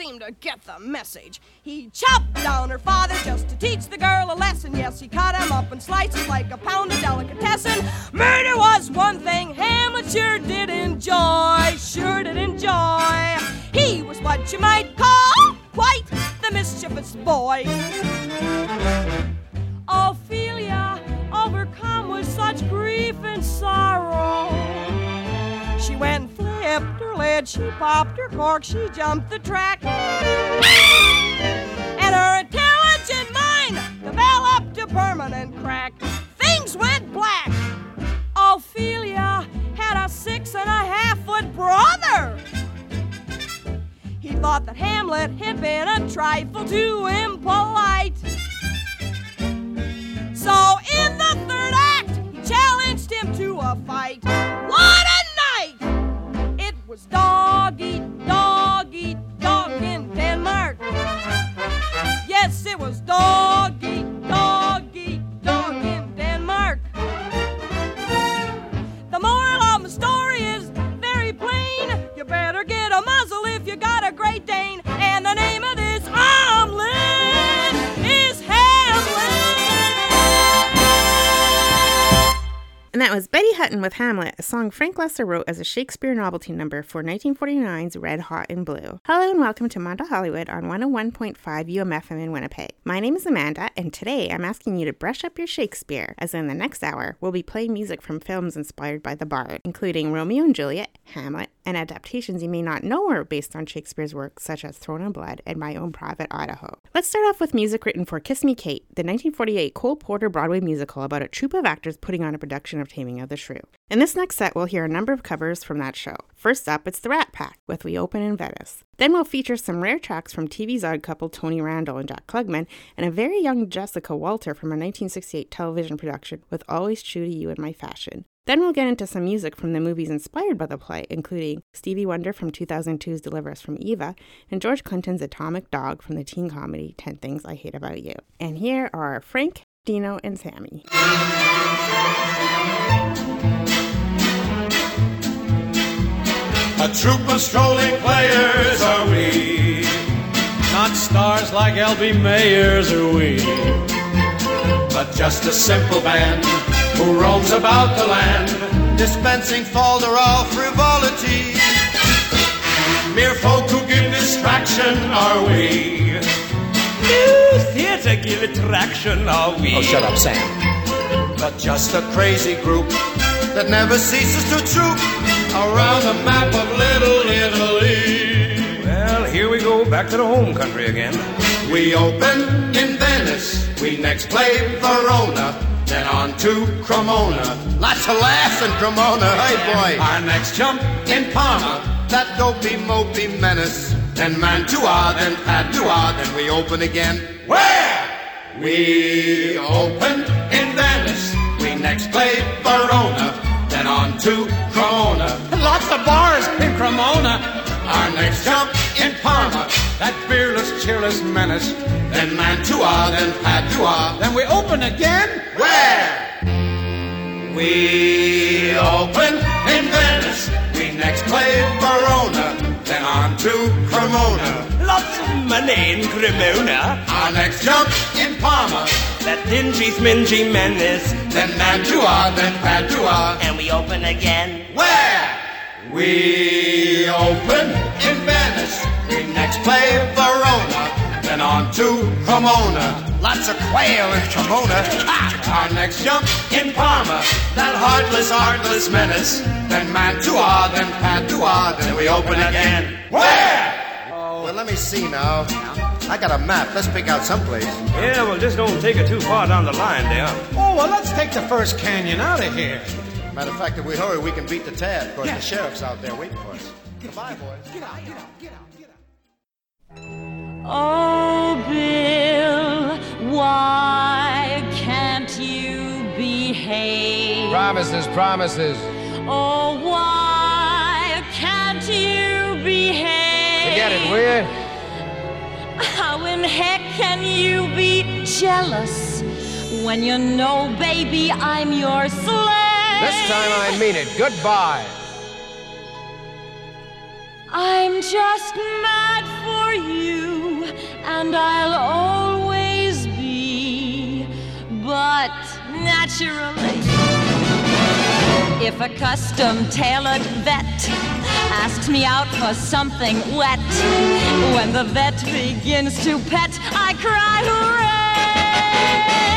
seem to get the message. He chopped down her father just to teach the girl a lesson. Yes, he cut him up in slices like a pound of delicatessen. Murder was one thing Hamlet sure did enjoy, sure did enjoy. He was what you might call quite the mischievous boy. Ophelia, overcome with such grief and sorrow. She went flipped lid, she popped her cork, she jumped the track. And her intelligent mind developed a permanent crack. Things went black. Ophelia had a six and a half foot brother. He thought that Hamlet had been a trifle too impolite. So in the third act, he challenged him to a fight. It was dog eat, dog eat, dog in Denmark. Yes, it was dog dog And that was Betty Hutton with Hamlet, a song Frank Loesser wrote as a Shakespeare novelty number for 1949's Red Hot and Blue. Hello and welcome to Manda Hollywood on 101.5 UMFM in Winnipeg. My name is Amanda, and today I'm asking you to brush up your Shakespeare, as in the next hour, we'll be playing music from films inspired by the Bard, including Romeo and Juliet, Hamlet, and adaptations you may not know are based on Shakespeare's works, such as Throne of Blood and My Own Private Idaho. Let's start off with music written for Kiss Me Kate, the 1948 Cole Porter Broadway musical about a troupe of actors putting on a production of Taming of the Shrew. In this next set, we'll hear a number of covers from that show. First up, it's the Rat Pack with We Open in Venice. Then we'll feature some rare tracks from TV's odd couple Tony Randall and Jack Klugman, and a very young Jessica Walter from a 1968 television production with Always True to You in My Fashion. Then we'll get into some music from the movies inspired by the play, including Stevie Wonder from 2002's Deliver Us from Eva and George Clinton's Atomic Dog from the teen comedy 10 Things I Hate About You. And here are Frank, Dino, and Sammy. A troop of strolling players are we. Not stars like L.B. Mayers are we. but just a simple band who roams about the land, dispensing falderal frivolity. Mere folk who give distraction are we. New theatre give attraction are we. Oh, shut up, Sam. But just a crazy group that never ceases to troop around the map of Little Italy. Well, here we go back to the home country again. We open in We next play Verona, then on to Cremona. Lots of laughs in Cremona, hey boy. Our next jump in Parma, that dopey mopey menace. Then Mantua, then Padua, then we open again. Where? We open in Venice, we next play Verona, then on to Cremona. Lots of bars in Cremona. Our next jump in Parma, That fearless, cheerless menace. then Mantua, then Padua. Then we open again. Where? We open in Venice. We next play Verona, then on to Cremona. Lots of money in Cremona. Our next jump in Parma. That dingy, smingy menace. Then Mantua, then Padua. And we open again. Where? We open in Venice. We next play Verona. Then on to Cremona. Lots of quail in Cremona. Ah! Our next jump in Parma. That heartless, heartless menace. Then Mantua, then Padua. Then we open again. Where? Oh. Well, let me see now. I got a map. Let's pick out someplace. Yeah, well, just don't take it too far down the line there. Oh, well, let's take the first canyon out of here. Matter of fact, if we hurry, we can beat the tab. Of course, the sheriff's out there waiting for us. Goodbye, boys. Get out, get out, get out, get out. Oh, Bill, why can't you behave? Promises, promises. Oh, why can't you behave? Forget it, will you? How in heck can you be jealous when you know, baby, I'm your slave? This time I mean it. Goodbye. I'm just mad for you, and I'll always be. But naturally, if a custom tailored vet asks me out for something wet, when the vet begins to pet, I cry hooray!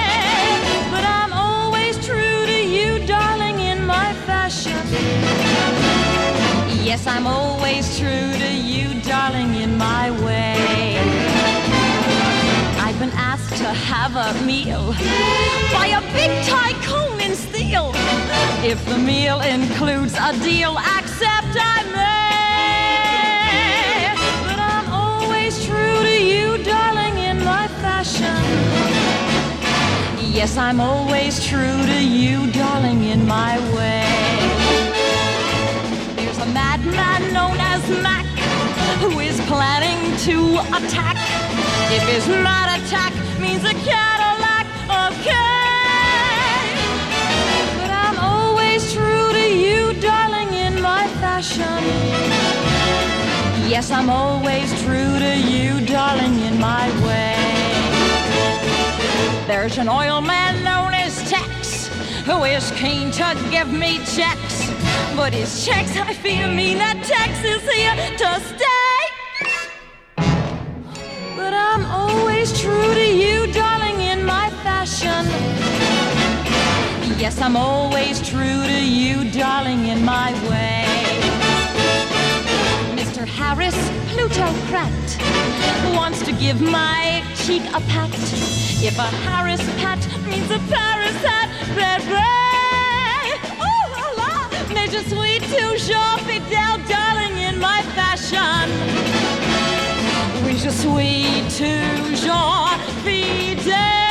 Yes, I'm always true to you, darling, in my way. I've been asked to have a meal by a big tycoon in steel. If the meal includes a deal, accept I may. But I'm always true to you, darling, in my fashion. Yes, I'm always true to you, darling, in my way. Madman known as Mac who is planning to attack. If his mad attack means a Cadillac, okay. But I'm always true to you, darling, in my fashion. Yes, I'm always true to you, darling, in my way. There's an oil man known as Tex who is keen to give me checks. But his checks, I fear, mean that Tex is here to stay. But I'm always true to you, darling, in my fashion. Yes, I'm always true to you, darling, in my way. Mr. Harris Plutocrat wants to give my cheek a pat. If a Harris pat means a Paris hat, baby. Je suis toujours fidèle, darling, in my fashion. Oui, je suis toujours fidèle,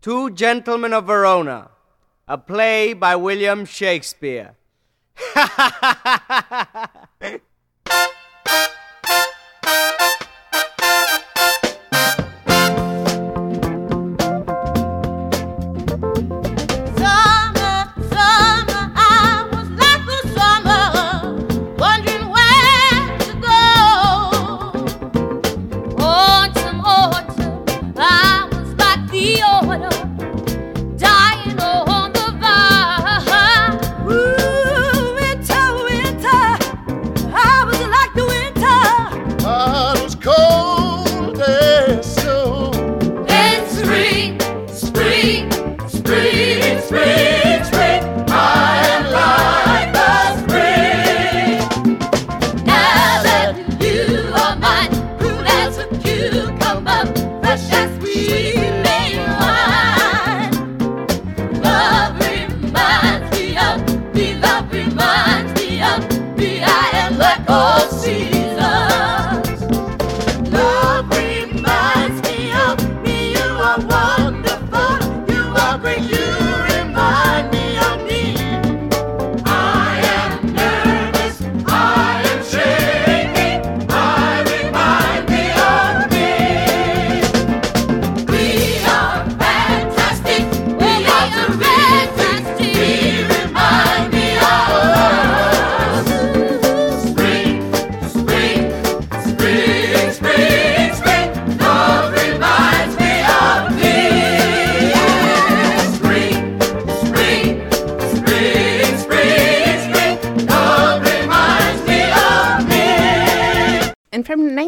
Two Gentlemen of Verona, a play by William Shakespeare.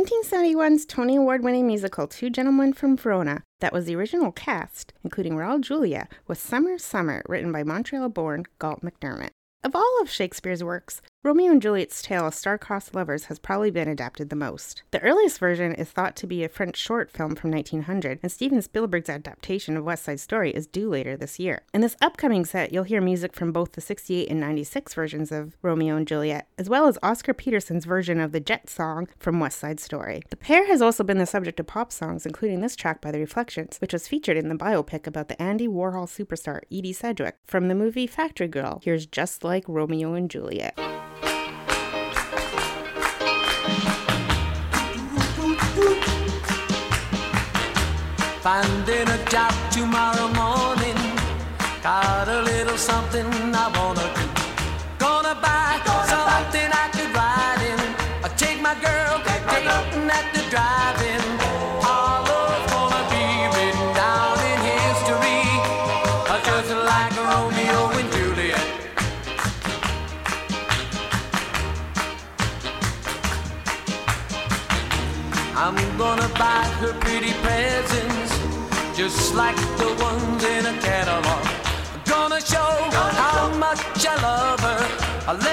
1971's Tony Award winning musical Two Gentlemen from Verona, that was the original cast, including Raul Julia, was Summer Summer, written by Montreal born Galt MacDermot. Of all of Shakespeare's works, Romeo and Juliet's tale of star-crossed lovers has probably been adapted the most. The earliest version is thought to be a French short film from 1900, and Steven Spielberg's adaptation of West Side Story is due later this year. In this upcoming set, you'll hear music from both the 68 and 96 versions of Romeo and Juliet, as well as Oscar Peterson's version of the Jet song from West Side Story. The pair has also been the subject of pop songs, including this track by The Reflections, which was featured in the biopic about the Andy Warhol superstar Edie Sedgwick from the movie Factory Girl. Here's Just Like Romeo and Juliet. Finding a job tomorrow morning. Got a little something I wanna do. Gonna buy something I could ride in. I take my girl dating at the drive-in. Our love's gonna be written down in history, just like Romeo and Juliet. I'm gonna buy her just like the ones in a catalog. I'm gonna show how much I love her.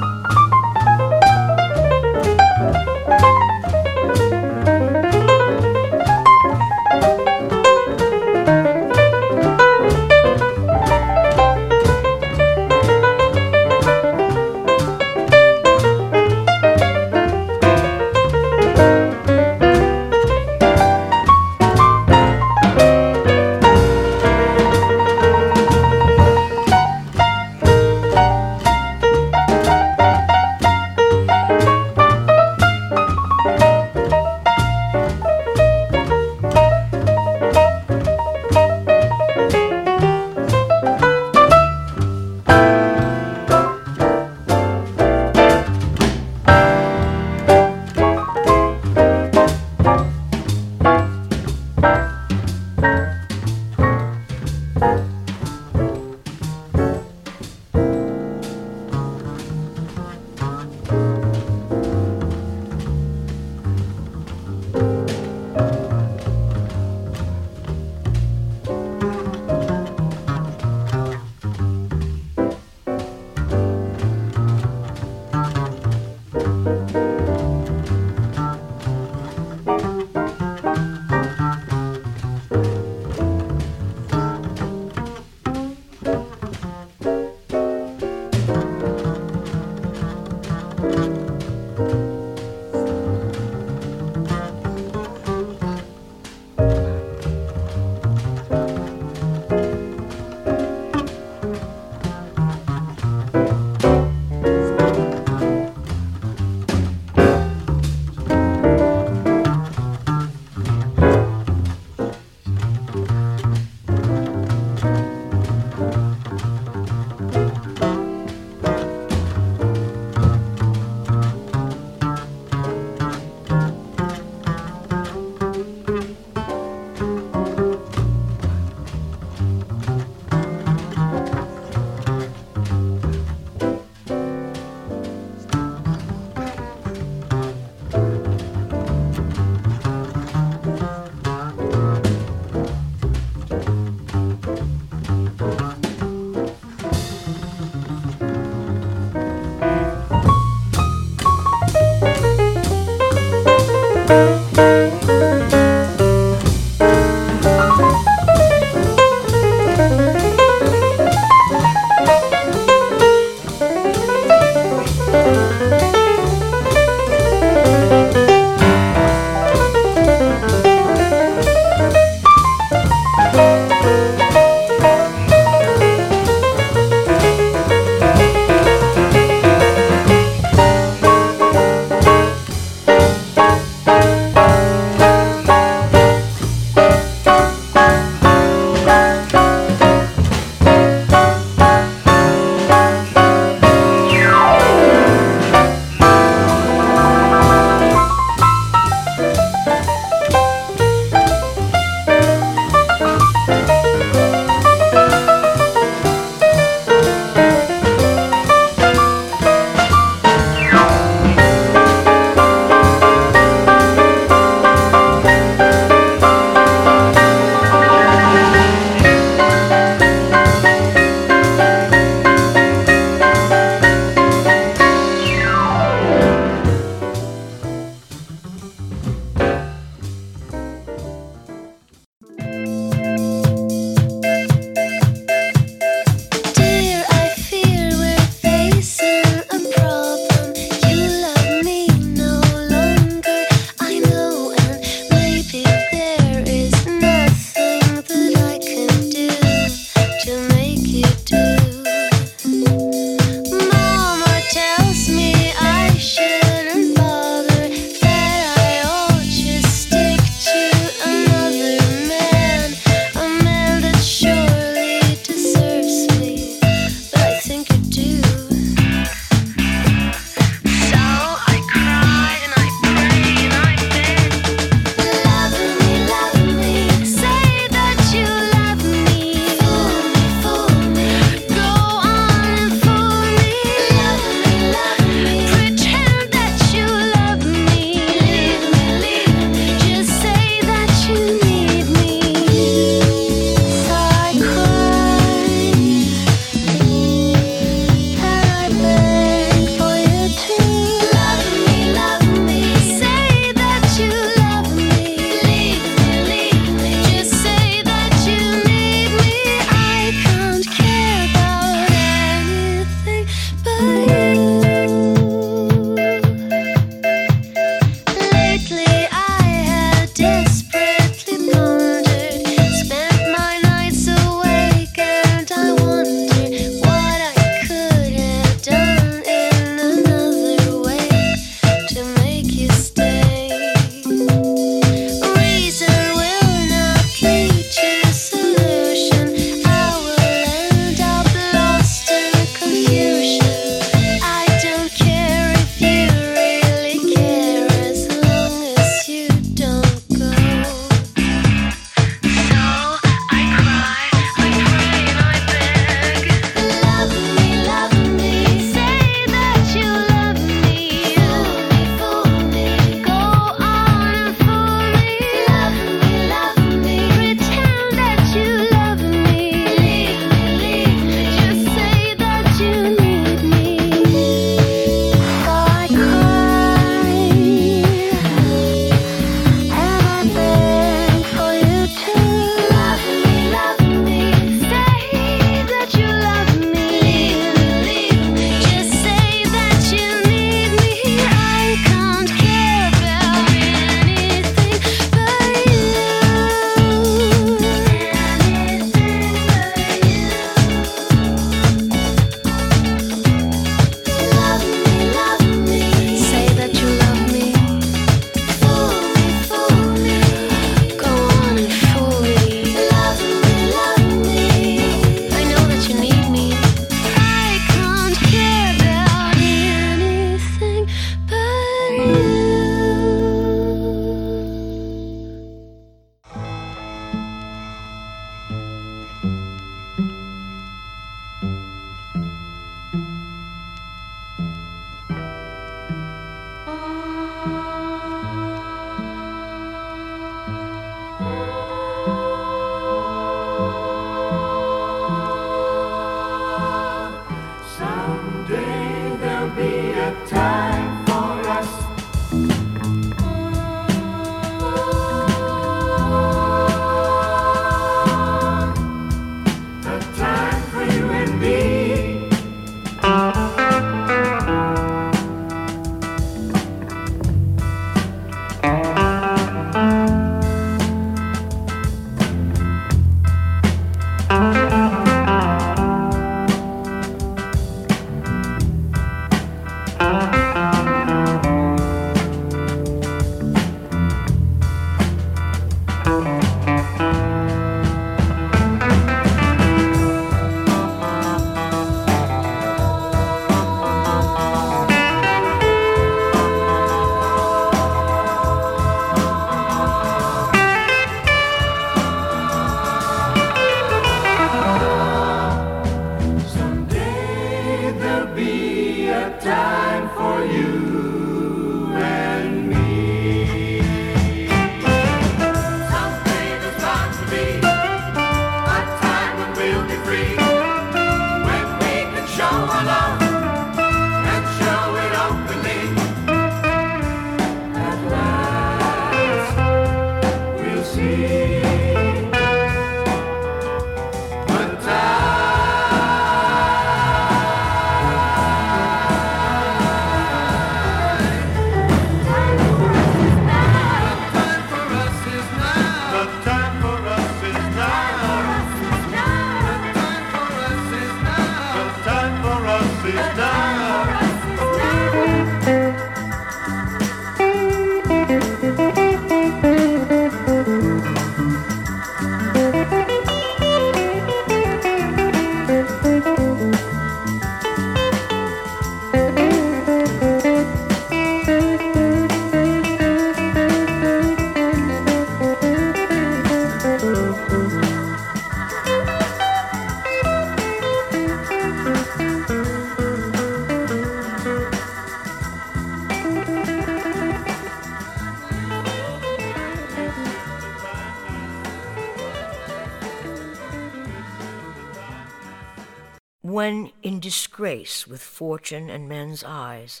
When in disgrace with fortune and men's eyes,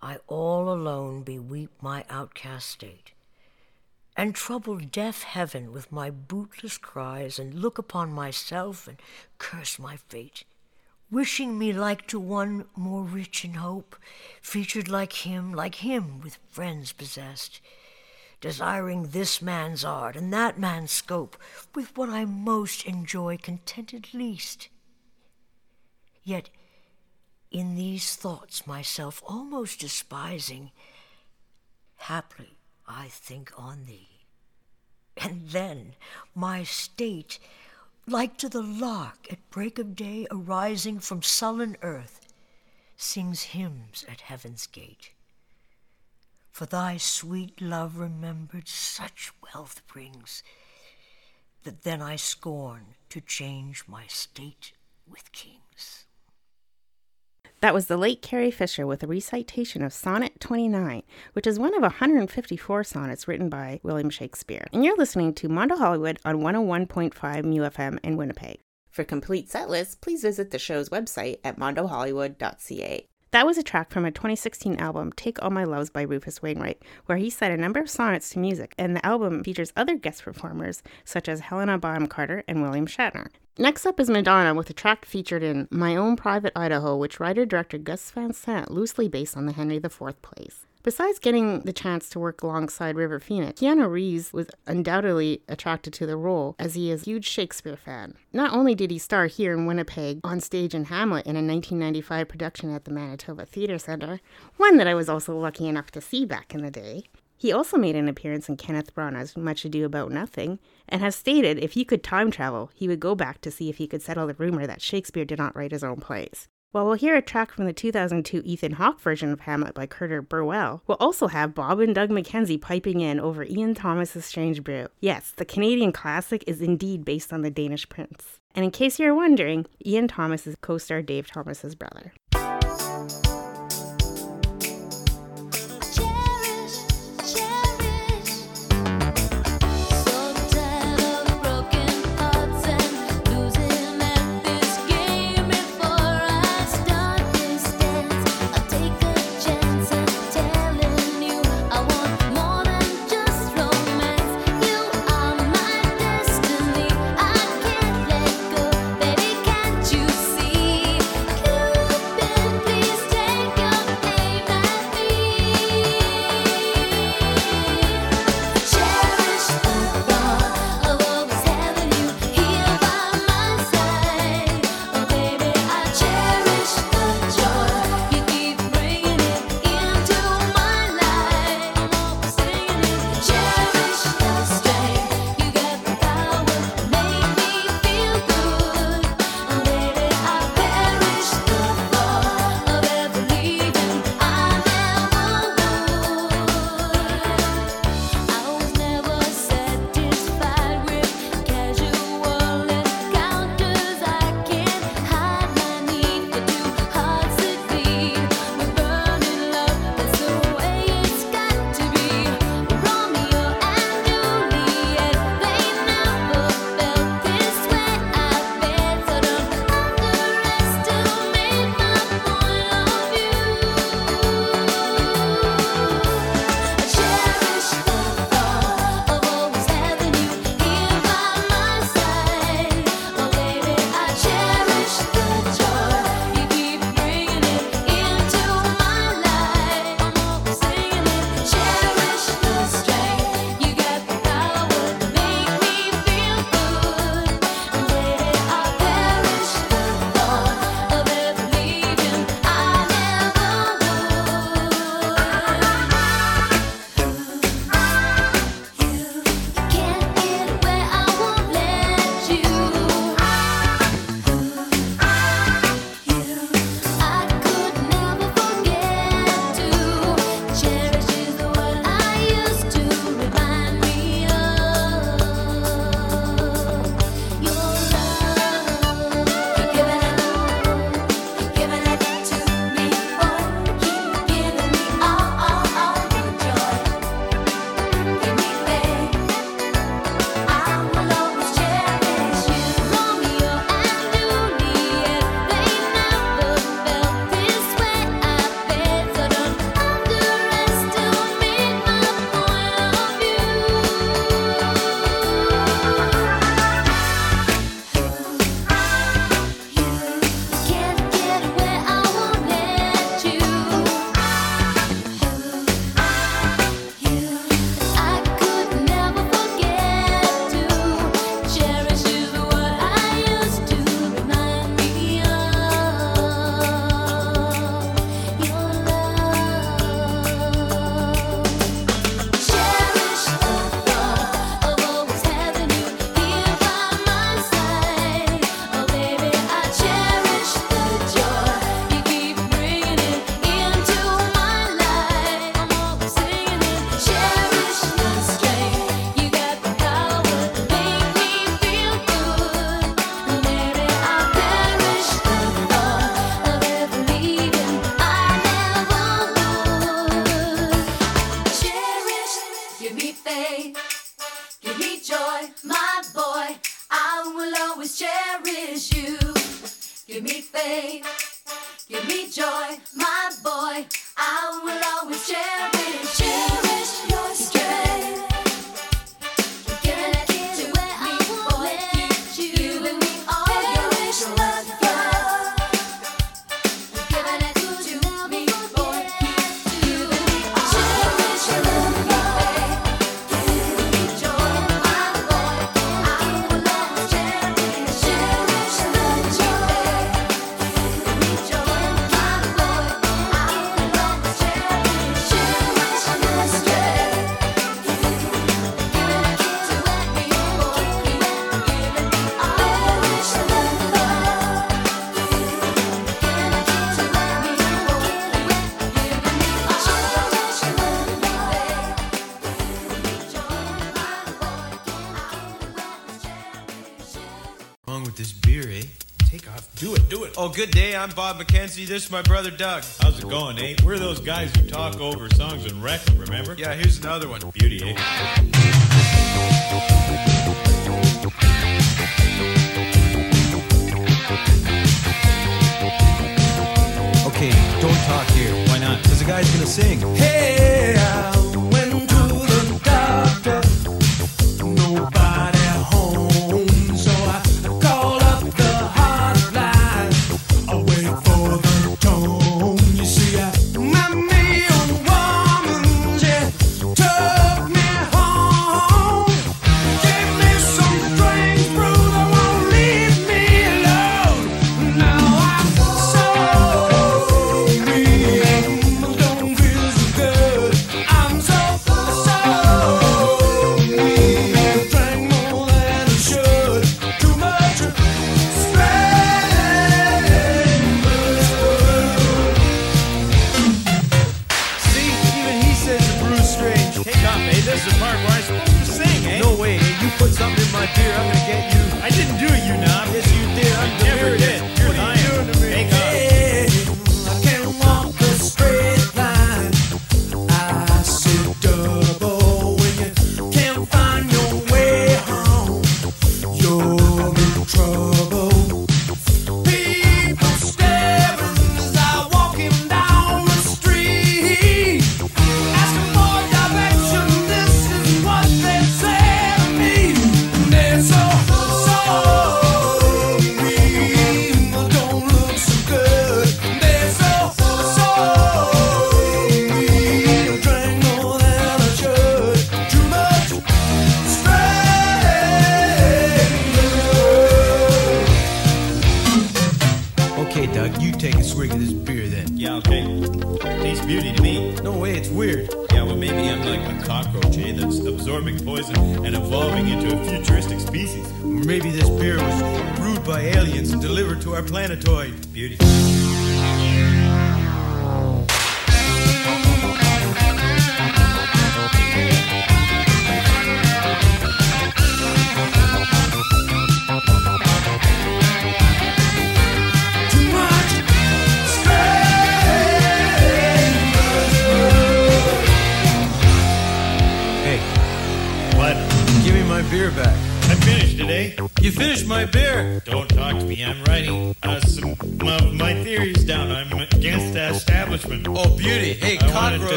I all alone beweep my outcast state, and trouble deaf heaven with my bootless cries, and look upon myself and curse my fate, wishing me like to one more rich in hope, featured like him, like him with friends possessed, desiring this man's art and that man's scope, with what I most enjoy contented least. Yet in these thoughts myself almost despising, haply I think on thee. And then my state, like to the lark at break of day arising from sullen earth, sings hymns at heaven's gate. For thy sweet love remembered such wealth brings, that then I scorn to change my state with kings. That was the late Carrie Fisher with a recitation of Sonnet 29, which is one of 154 sonnets written by William Shakespeare. And you're listening to Mondo Hollywood on 101.5 MUFM in Winnipeg. For complete set lists, please visit the show's website at mondohollywood.ca. That was a track from a 2016 album, Take All My Loves by Rufus Wainwright, where he set a number of sonnets to music, and the album features other guest performers such as Helena Bonham Carter and William Shatner. Next up is Madonna with a track featured in My Own Private Idaho, which writer director Gus Van Sant loosely based on the Henry IV plays. Besides getting the chance to work alongside River Phoenix, Keanu Reeves was undoubtedly attracted to the role as he is a huge Shakespeare fan. Not only did he star here in Winnipeg on stage in Hamlet in a 1995 production at the Manitoba Theatre Centre, one that I was also lucky enough to see back in the day, he also made an appearance in Kenneth Branagh's Much Ado About Nothing and has stated if he could time travel, he would go back to see if he could settle the rumor that Shakespeare did not write his own plays. While we'll hear a track from the 2002 Ethan Hawke version of Hamlet by Carter Burwell, we'll also have Bob and Doug McKenzie piping in over Ian Thomas's Strange Brew. Yes, the Canadian classic is indeed based on the Danish prince. And in case you're wondering, Ian Thomas is co-star Dave Thomas's brother. Do it, do it. Oh, good day. I'm Bob McKenzie. This is my brother Doug. How's it going, eh? We're those guys who talk over songs and wreck them, remember? Yeah, here's another one. Beauty, eh? Okay, don't talk here. Why not? Because the guy's gonna sing. Hey! I'm planetoid. Beauty.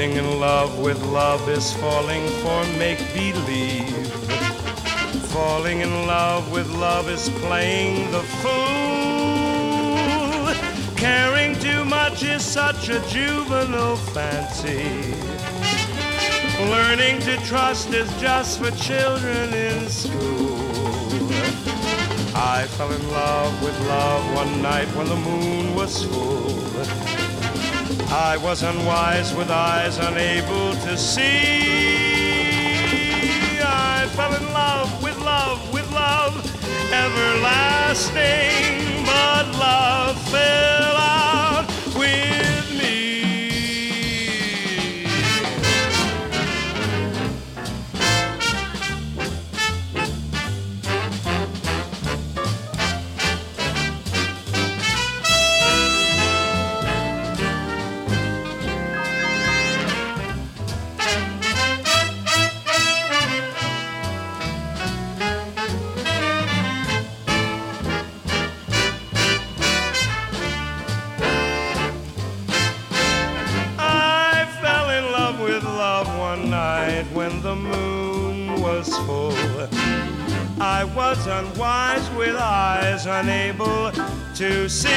Falling in love with love is falling for make believe. Falling in love with love is playing the fool. Caring too much is such a juvenile fancy. Learning to trust is just for children in school. I fell in love with love one night when the moon was full. I was unwise with eyes unable to see. I fell in love with love, with love everlasting, but love fell to see.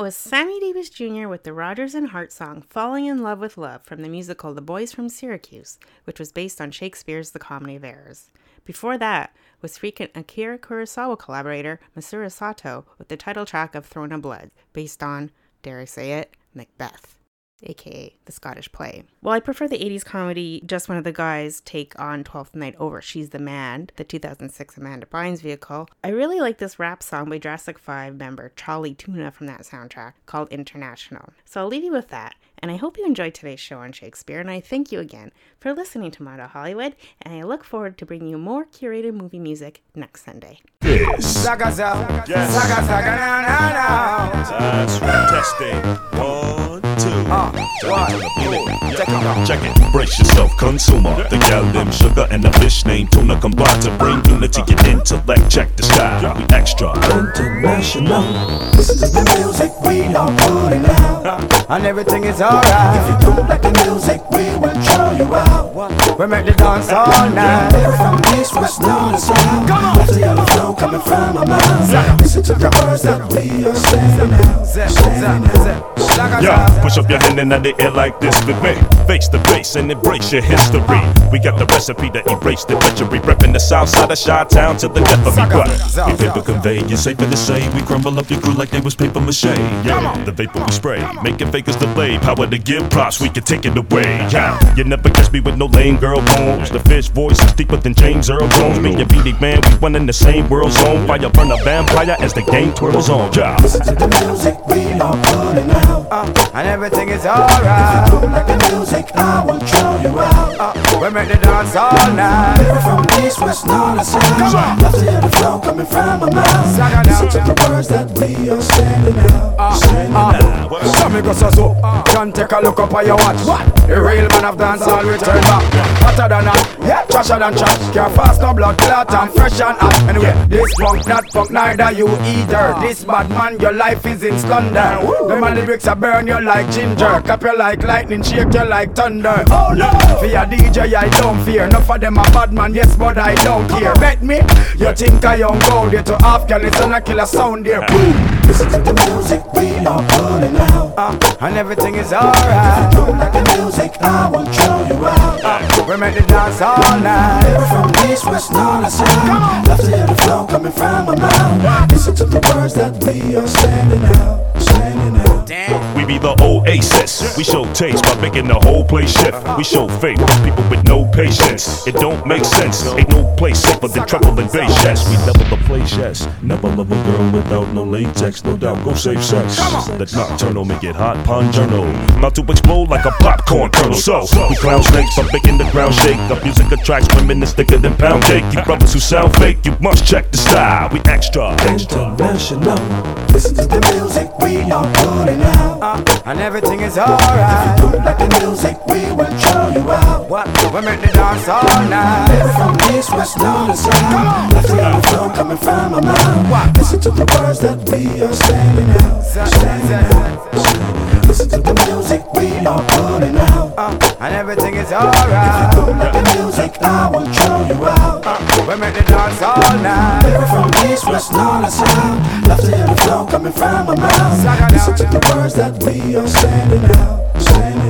Was Sammy Davis Jr. with the Rodgers and Hart song Falling in Love with Love from the musical The Boys from Syracuse, which was based on Shakespeare's The Comedy of Errors. Before that was frequent Akira Kurosawa collaborator Masaru Sato with the title track of Throne of Blood, based on, dare I say it, Macbeth aka the Scottish play. While I prefer the 80s comedy Just One of the Guys take on 12th Night over She's the Man, the 2006 Amanda Bynes vehicle, I really like this rap song by Jurassic 5 member Chali 2na from that soundtrack called International. So I'll leave you with that, and I hope you enjoyed today's show on Shakespeare, and I thank you again for listening to Mondo Hollywood, and I look forward to bringing you more curated movie music next Sunday. This. Saga Zao. Yes. Saga Saga now now now. That's right. Testing. One, two. Uh, one, two. Check it. Check it. Brace yourself, consumer. The gal named Sugar and the fish named Tuna combine to bring unity and intellect. Check the style. We extra. International. This is the music we are putting out. And everything is alright. If you don't like the music, we will show you out. We make the dance all night. From east, west, north, and south. Come on. Left the flow coming from our mouth. Listen to the words that we are saying now. Saying now. Yeah, push up your hand and the air like this with me. Face to face and embrace your history. We got the recipe to erase the treachery. Repping the south side of Chi Town till the death of me. What? We paper convey, it's safer to say. We crumble up your crew like they was paper mache. Yeah, the vapor we spray, making fakers delay. Power to give props, we can take it away. Yeah, you never catch me with no lame girl bones. The fish voice is deeper than James Earl Jones. Me and Beenie Man, we one in the same world zone. Fire burn a vampire as the game twirls on. Yeah. Listen to the music we are putting out. Uh, and everything is alright. If you don't like the music, I will show you out. Uh, we make the dance all night. From east, west, north, and south. Come on. Left to hear the flow coming from my mouth. Listen to the words that we are sending out. Uh, sending out. Uh, so me go so so. Can take a look up on your watch. What? The real man of dance all return back. Hotter than hot, yeah, trasher than trash. Can't fast no blood clot and fresh and hot. Anyway, this funk not funk neither you either. This bad man, your life is in splendor. Them and lyrics I burn you like ginger. Cap you like lightning, shake you like thunder. Oh no! For your DJ, I don't fear. Enough of them a bad man, yes, but I don't care. Bet me, you think I young gold here to Afghanistan, I kill a killer sound there. Boom! Listen to the music we are putting out. Uh, and everything is alright. If you don't like the music, I will show you out. Uh, we make the dance all night. From east, west, north, and south. Love to hear the flow coming from my mouth. Listen to the words that we are sending out, sending out. We be the oasis. We show taste by making the whole place shift. We show faith for people with no patience. It don't make sense. Ain't no place safer than treble and bass. Yes, we level the place. Yes, never love a girl without no latex. No doubt, go save sex. That nocturnal make it hot. Pun journal. About to explode like a popcorn kernel. So we clown snakes by making the ground shake. Our music attracts women that's thicker than pound cake. You brothers who sound fake, you must check the style. We extra. International. Listen to the music we are putting out. Uh, and everything is alright. If you don't like the music, we will show you out. What? We make the dance all night. From east, west, north, and south. Love to hear the flow coming from my mouth. Listen to the words that we are sending out, sending out. Listen to the music we are putting out. Uh, and everything is alright. If you like the music, I will show you out. Uh, we make the dance all night. From east, west, north, and south. Love to hear the flow coming from my mouth. Listen to the words that we are sending out, sending